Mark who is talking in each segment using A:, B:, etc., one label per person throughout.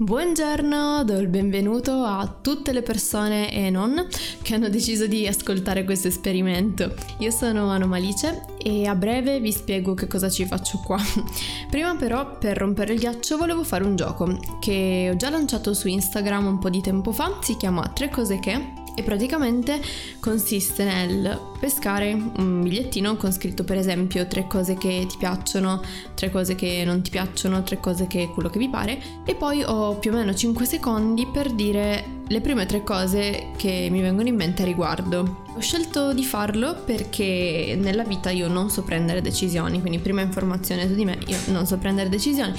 A: Buongiorno, do il benvenuto a tutte le persone e non che hanno deciso di ascoltare questo esperimento. Io sono Anomalice e a breve vi spiego che cosa ci faccio qua. Prima però, per rompere il ghiaccio, volevo fare un gioco che ho già lanciato su Instagram un po' di tempo fa, si chiama Tre cose che e praticamente consiste nel pescare un bigliettino con scritto per esempio tre cose che ti piacciono, tre cose che non ti piacciono, tre cose che quello che vi pare e poi ho più o meno 5 secondi per dire le prime tre cose che mi vengono in mente a riguardo. Ho scelto di farlo perché nella vita io non so prendere decisioni, quindi prima informazione su di me, io non so prendere decisioni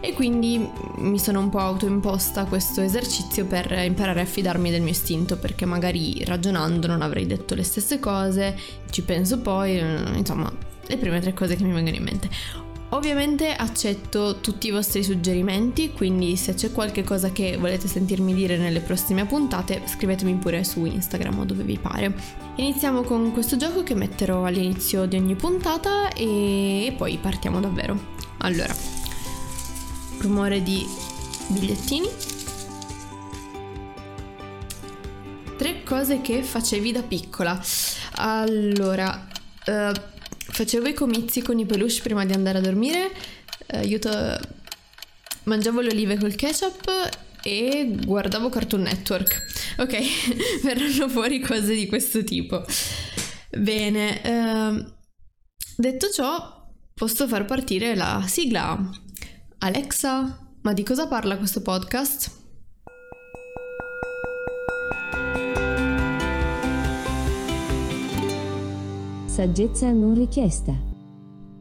A: e quindi mi sono un po' autoimposta questo esercizio per imparare a fidarmi del mio istinto perché magari ragionando non avrei detto le stesse cose, ci penso poi, insomma, le prime tre cose che mi vengono in mente. Ovviamente accetto tutti i vostri suggerimenti, quindi se c'è qualche cosa che volete sentirmi dire nelle prossime puntate, scrivetemi pure su Instagram o dove vi pare. Iniziamo con questo gioco che metterò all'inizio di ogni puntata e poi partiamo davvero. Allora, rumore di bigliettini. Tre cose che facevi da piccola. Allora, uh, facevo i comizi con i peluche prima di andare a dormire, aiuto... mangiavo le olive col ketchup e guardavo Cartoon Network. Ok, verranno fuori cose di questo tipo. Bene, uh, detto ciò, posso far partire la sigla. Alexa, ma di cosa parla questo podcast?
B: Saggezza non richiesta.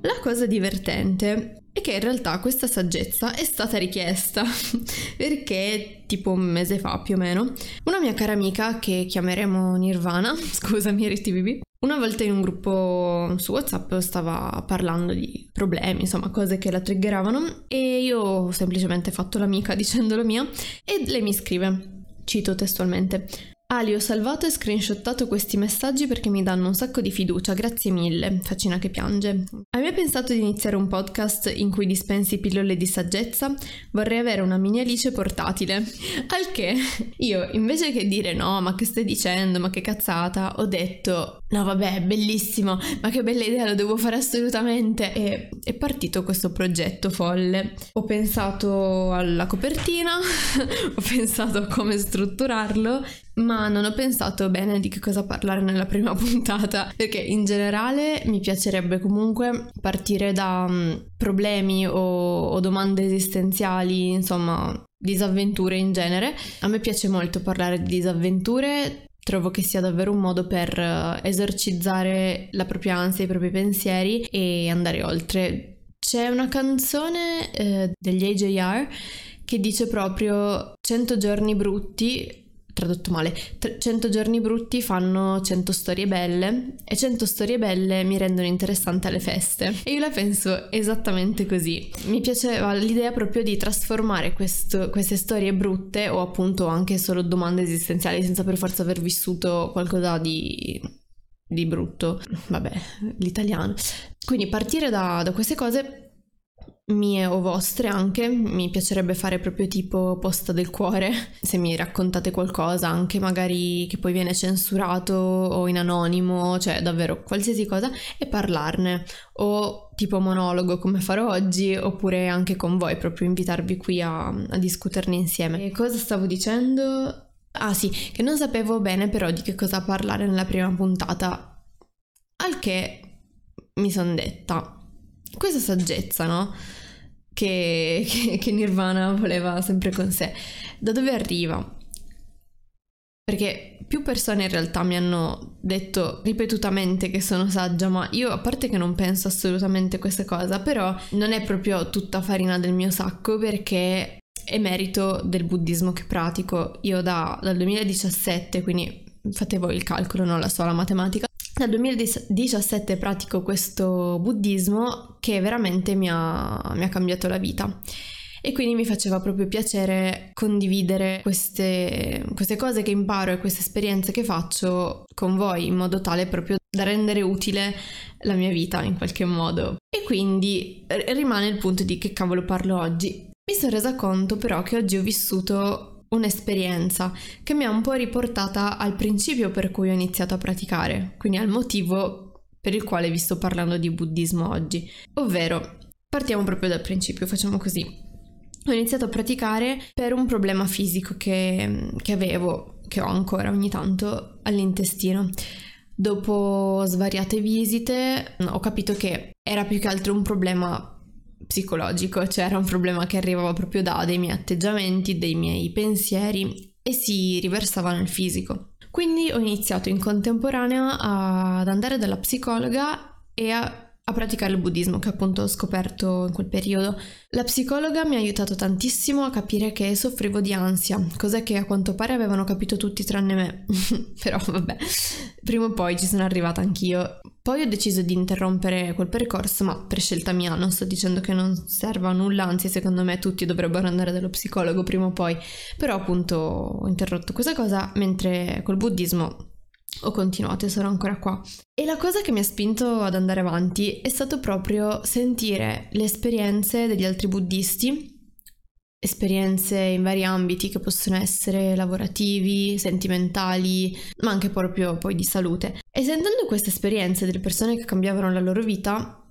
A: La cosa divertente è che in realtà questa saggezza è stata richiesta perché tipo un mese fa più o meno una mia cara amica che chiameremo Nirvana, scusami RTVB, una volta in un gruppo su WhatsApp stava parlando di problemi, insomma, cose che la triggeravano e io ho semplicemente fatto l'amica dicendolo mia e lei mi scrive, cito testualmente, Ali, ho salvato e screenshottato questi messaggi perché mi danno un sacco di fiducia, grazie mille. Faccina che piange. Hai mai pensato di iniziare un podcast in cui dispensi pillole di saggezza? Vorrei avere una mini Alice portatile. Al che io, invece che dire no, ma che stai dicendo, ma che cazzata, ho detto no vabbè, bellissimo, ma che bella idea, lo devo fare assolutamente. E è partito questo progetto folle. Ho pensato alla copertina, ho pensato a come strutturarlo ma non ho pensato bene di che cosa parlare nella prima puntata, perché in generale mi piacerebbe comunque partire da um, problemi o, o domande esistenziali, insomma, disavventure in genere. A me piace molto parlare di disavventure, trovo che sia davvero un modo per uh, esorcizzare la propria ansia, i propri pensieri e andare oltre. C'è una canzone eh, degli AJR che dice proprio 100 giorni brutti tradotto male, 100 giorni brutti fanno 100 storie belle e 100 storie belle mi rendono interessante alle feste. E io la penso esattamente così. Mi piaceva l'idea proprio di trasformare questo, queste storie brutte o appunto anche solo domande esistenziali senza per forza aver vissuto qualcosa di, di brutto. Vabbè, l'italiano. Quindi partire da, da queste cose mie o vostre anche, mi piacerebbe fare proprio tipo posta del cuore, se mi raccontate qualcosa anche magari che poi viene censurato o in anonimo, cioè davvero qualsiasi cosa e parlarne o tipo monologo come farò oggi oppure anche con voi, proprio invitarvi qui a, a discuterne insieme. E cosa stavo dicendo? Ah sì, che non sapevo bene però di che cosa parlare nella prima puntata, al che mi sono detta questa saggezza, no? Che, che, Nirvana voleva sempre con sé. Da dove arriva? Perché più persone in realtà mi hanno detto ripetutamente che sono saggia, ma io a parte che non penso assolutamente questa cosa, però non è proprio tutta farina del mio sacco perché è merito del buddismo che pratico. Io da, dal 2017, quindi fate voi il calcolo, non la so la matematica, dal 2017 pratico questo buddismo che veramente mi ha, mi ha cambiato la vita e quindi mi faceva proprio piacere condividere queste, queste, cose che imparo e queste esperienze che faccio con voi in modo tale proprio da rendere utile la mia vita in qualche modo. E quindi rimane il punto di che cavolo parlo oggi. Mi sono resa conto però che oggi ho vissuto un'esperienza che mi ha un po' riportata al principio per cui ho iniziato a praticare, quindi al motivo per il quale vi sto parlando di buddismo oggi, ovvero partiamo proprio dal principio, facciamo così. Ho iniziato a praticare per un problema fisico che, che avevo, che ho ancora ogni tanto all'intestino. Dopo svariate visite ho capito che era più che altro un problema psicologico, cioè era un problema che arrivava proprio da dei miei atteggiamenti, dei miei pensieri e si riversava nel fisico. Quindi ho iniziato in contemporanea ad andare dalla psicologa e a a praticare il buddismo che appunto ho scoperto in quel periodo. La psicologa mi ha aiutato tantissimo a capire che soffrivo di ansia, cosa che a quanto pare avevano capito tutti tranne me. Però vabbè, prima o poi ci sono arrivata anch'io. Poi ho deciso di interrompere quel percorso, ma per scelta mia, non sto dicendo che non serva a nulla, anzi secondo me tutti dovrebbero andare dallo psicologo prima o poi. Però appunto ho interrotto questa cosa mentre col buddismo ho continuato e sono ancora qua. E la cosa che mi ha spinto ad andare avanti è stato proprio sentire le esperienze degli altri buddisti, esperienze in vari ambiti che possono essere lavorativi, sentimentali, ma anche proprio poi di salute. E sentendo queste esperienze delle persone che cambiavano la loro vita,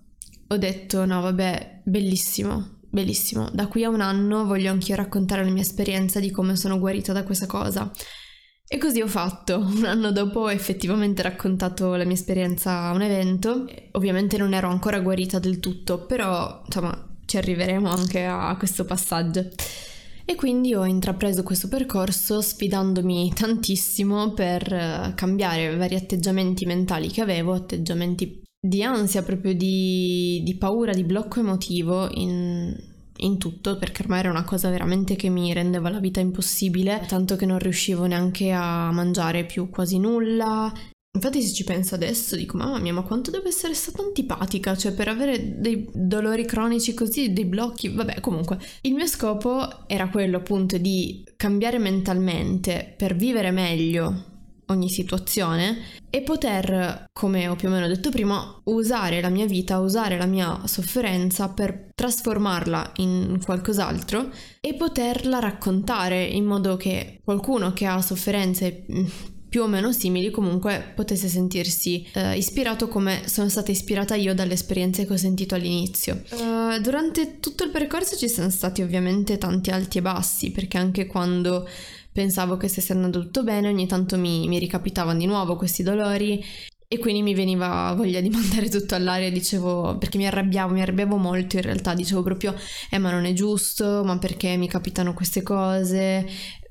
A: ho detto no vabbè, bellissimo, bellissimo. Da qui a un anno voglio anch'io raccontare la mia esperienza di come sono guarita da questa cosa. E così ho fatto. Un anno dopo ho effettivamente raccontato la mia esperienza a un evento. Ovviamente non ero ancora guarita del tutto, però insomma ci arriveremo anche a questo passaggio. E quindi ho intrapreso questo percorso sfidandomi tantissimo per eh, cambiare vari atteggiamenti mentali che avevo, atteggiamenti di ansia, proprio di, di paura, di blocco emotivo in, in tutto perché ormai era una cosa veramente che mi rendeva la vita impossibile, tanto che non riuscivo neanche a mangiare più quasi nulla. Infatti se ci penso adesso dico mamma mia ma quanto deve essere stata antipatica, cioè per avere dei dolori cronici così, dei blocchi, vabbè comunque. Il mio scopo era quello appunto di cambiare mentalmente per vivere meglio ogni situazione e poter, come ho più o meno detto prima, usare la mia vita, usare la mia sofferenza per trasformarla in qualcos'altro e poterla raccontare in modo che qualcuno che ha sofferenze mm, più o meno simili comunque potesse sentirsi eh, ispirato come sono stata ispirata io dalle esperienze che ho sentito all'inizio. Uh, durante tutto il percorso ci sono stati ovviamente tanti alti e bassi perché anche quando pensavo che stesse andando tutto bene, ogni tanto mi, mi ricapitavano di nuovo questi dolori e quindi mi veniva voglia di mandare tutto all'aria, dicevo, perché mi arrabbiavo, mi arrabbiavo molto in realtà, dicevo proprio, eh ma non è giusto, ma perché mi capitano queste cose?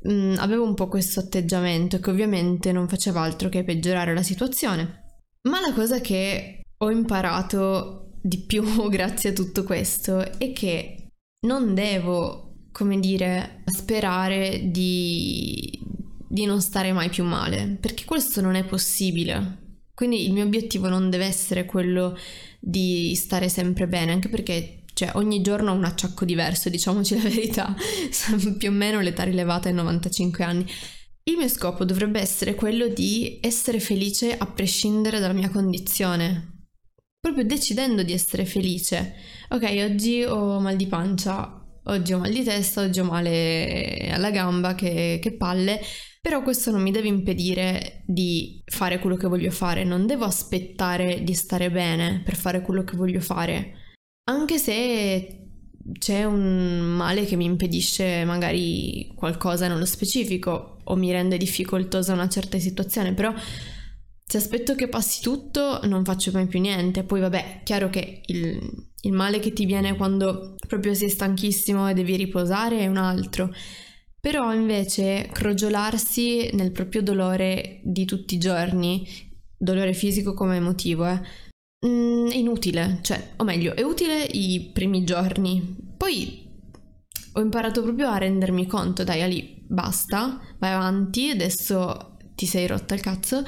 A: Mm, avevo un po' questo atteggiamento che ovviamente non faceva altro che peggiorare la situazione. Ma la cosa che ho imparato di più grazie a tutto questo è che non devo come dire, sperare di, di non stare mai più male, perché questo non è possibile. Quindi il mio obiettivo non deve essere quello di stare sempre bene, anche perché cioè, ogni giorno ho un acciacco diverso, diciamoci la verità, più o meno l'età rilevata è 95 anni. Il mio scopo dovrebbe essere quello di essere felice a prescindere dalla mia condizione, proprio decidendo di essere felice. Ok, oggi ho mal di pancia, oggi ho mal di testa, oggi ho male alla gamba, che, che palle, però questo non mi deve impedire di fare quello che voglio fare, non devo aspettare di stare bene per fare quello che voglio fare, anche se c'è un male che mi impedisce magari qualcosa nello specifico o mi rende difficoltosa una certa situazione, però se aspetto che passi tutto non faccio mai più niente, poi vabbè, chiaro che il, il male che ti viene quando proprio sei stanchissimo e devi riposare è un altro. Però invece crogiolarsi nel proprio dolore di tutti i giorni, dolore fisico come emotivo, eh, mm, è inutile, cioè, o meglio, è utile i primi giorni. Poi ho imparato proprio a rendermi conto, dai, Ali, basta, vai avanti, adesso ti sei rotta il cazzo,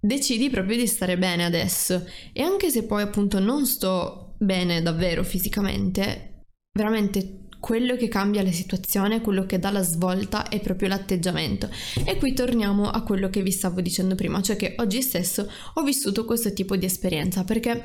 A: decidi proprio di stare bene adesso. E anche se poi appunto non sto bene davvero fisicamente, veramente quello che cambia la situazione, quello che dà la svolta è proprio l'atteggiamento. E qui torniamo a quello che vi stavo dicendo prima, cioè che oggi stesso ho vissuto questo tipo di esperienza perché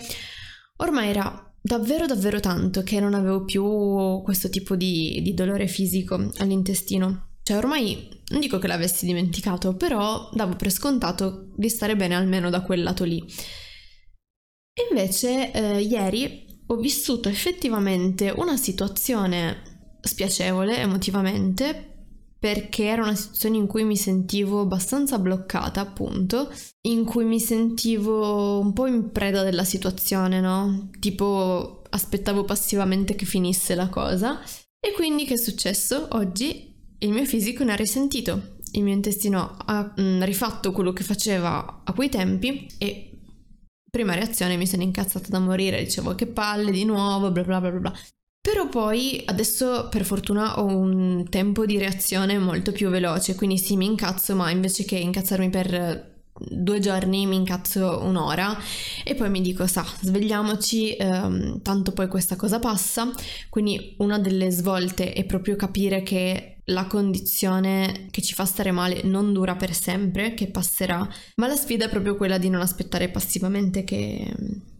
A: ormai era davvero davvero tanto che non avevo più questo tipo di, di dolore fisico all'intestino. Cioè ormai non dico che l'avessi dimenticato, però davo per scontato di stare bene almeno da quel lato lì. Invece eh, ieri ho vissuto effettivamente una situazione spiacevole emotivamente perché era una situazione in cui mi sentivo abbastanza bloccata, appunto, in cui mi sentivo un po' in preda della situazione, no? Tipo aspettavo passivamente che finisse la cosa. E quindi che è successo? Oggi il mio fisico ne ha risentito. Il mio intestino ha mh, mm, rifatto quello che faceva a quei tempi e prima reazione mi sono incazzata da morire, dicevo che palle di nuovo, bla bla bla bla. Però poi adesso per fortuna ho un tempo di reazione molto più veloce, quindi sì mi incazzo, ma invece che incazzarmi per due giorni mi incazzo un'ora e poi mi dico sa svegliamoci ehm, tanto poi questa cosa passa. Quindi una delle svolte è proprio capire che la condizione che ci fa stare male non dura per sempre che passerà ma la sfida è proprio quella di non aspettare passivamente che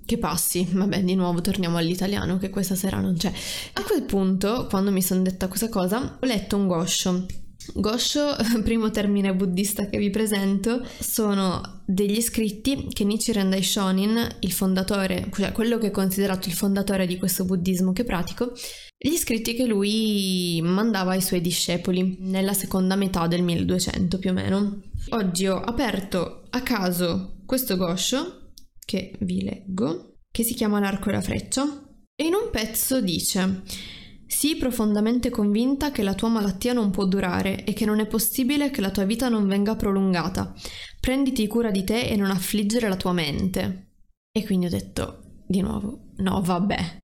A: che passi, vabbè di nuovo torniamo all'italiano che questa sera non c'è. A quel punto, quando mi sono detta questa cosa, ho letto un gosho. Gosho, primo termine buddista che vi presento, sono degli scritti che Nichiren Daishonin, il fondatore, cioè quello che è considerato il fondatore di questo buddismo che pratico, gli scritti che lui mandava ai suoi discepoli nella seconda metà del 1200 più o meno. Oggi ho aperto a caso questo gosho che vi leggo, che si chiama L'arco e la freccia, e in un pezzo dice Sii profondamente convinta che la tua malattia non può durare e che non è possibile che la tua vita non venga prolungata. Prenditi cura di te e non affliggere la tua mente. E quindi ho detto di nuovo, no, vabbè.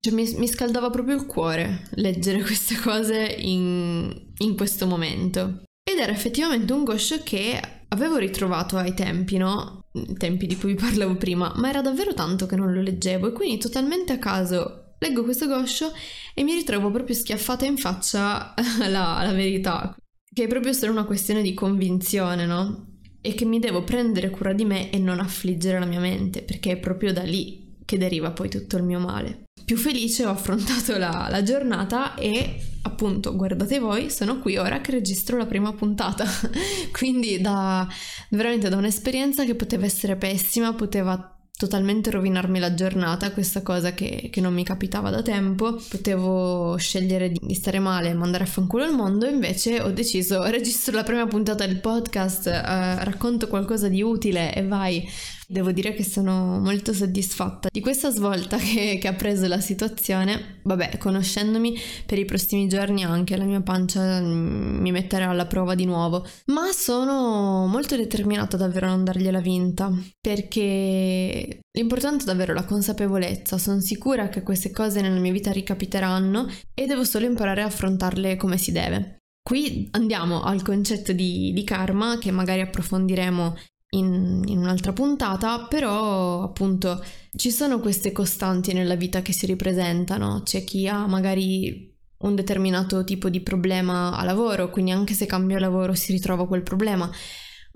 A: Cioè, mi, mi scaldava proprio il cuore leggere queste cose in, in questo momento. Ed era effettivamente un goscio che avevo ritrovato ai tempi, no? Tempi di cui vi parlavo prima, ma era davvero tanto che non lo leggevo e quindi totalmente a caso leggo questo goscio e mi ritrovo proprio schiaffata in faccia la, la verità, che è proprio solo una questione di convinzione, no? E che mi devo prendere cura di me e non affliggere la mia mente, perché è proprio da lì che deriva poi tutto il mio male. Più felice ho affrontato la, la giornata e appunto, guardate voi, sono qui ora che registro la prima puntata. Quindi da veramente da un'esperienza che poteva essere pessima, poteva totalmente rovinarmi la giornata, questa cosa che, che, non mi capitava da tempo. Potevo scegliere di, di stare male e mandare a fanculo il mondo, invece ho deciso, registro la prima puntata del podcast, eh, racconto qualcosa di utile e vai. Devo dire che sono molto soddisfatta di questa svolta che, che, ha preso la situazione. Vabbè, conoscendomi per i prossimi giorni anche la mia pancia mm, mi metterà alla prova di nuovo. Ma sono molto determinata davvero a non dargliela vinta perché l'importante è davvero la consapevolezza. Sono sicura che queste cose nella mia vita ricapiteranno e devo solo imparare a affrontarle come si deve. Qui andiamo al concetto di, di karma che magari approfondiremo in, in, un'altra puntata, però appunto ci sono queste costanti nella vita che si ripresentano, c'è chi ha magari un determinato tipo di problema a lavoro, quindi anche se cambia lavoro si ritrova quel problema,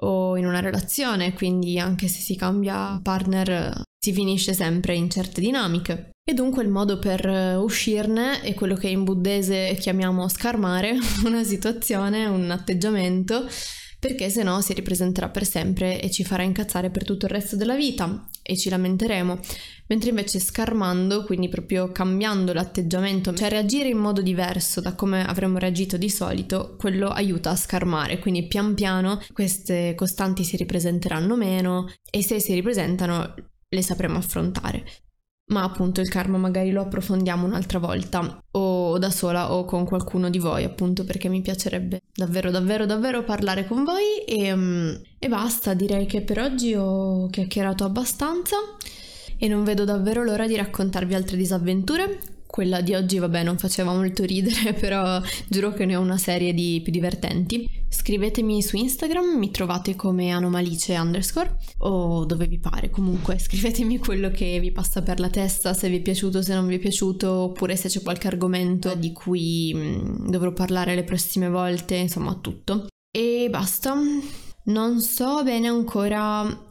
A: o in una relazione, quindi anche se si cambia partner si finisce sempre in certe dinamiche. E dunque il modo per uscirne è quello che in buddese chiamiamo scarmare, una situazione, un atteggiamento perché se no si ripresenterà per sempre e ci farà incazzare per tutto il resto della vita e ci lamenteremo. Mentre invece scarmando, quindi proprio cambiando l'atteggiamento, cioè reagire in modo diverso da come avremmo reagito di solito, quello aiuta a scarmare, quindi pian piano queste costanti si ripresenteranno meno e se si ripresentano le sapremo affrontare. Ma appunto il karma magari lo approfondiamo un'altra volta. O da sola o con qualcuno di voi appunto perché mi piacerebbe davvero davvero davvero parlare con voi. E, mm, e basta direi che per oggi ho chiacchierato abbastanza e non vedo davvero l'ora di raccontarvi altre disavventure quella di oggi, vabbè, non faceva molto ridere, però giuro che ne ho una serie di più divertenti. Scrivetemi su Instagram, mi trovate come anomalice underscore o dove vi pare. Comunque, scrivetemi quello che vi passa per la testa, se vi è piaciuto, se non vi è piaciuto, oppure se c'è qualche argomento di cui mm, dovrò parlare le prossime volte, insomma, tutto. E basta. Non so bene ancora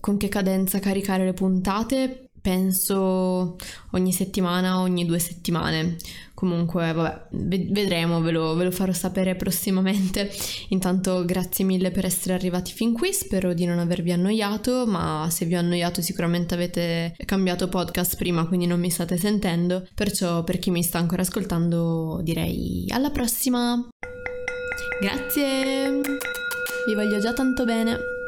A: con che cadenza caricare le puntate penso ogni settimana, ogni due settimane. Comunque, vabbè, vedremo, ve lo, ve lo, farò sapere prossimamente. Intanto, grazie mille per essere arrivati fin qui. Spero di non avervi annoiato, ma se vi ho annoiato, sicuramente avete cambiato podcast prima, quindi non mi state sentendo. Perciò, per chi mi sta ancora ascoltando, direi alla prossima. Grazie, vi voglio già tanto bene.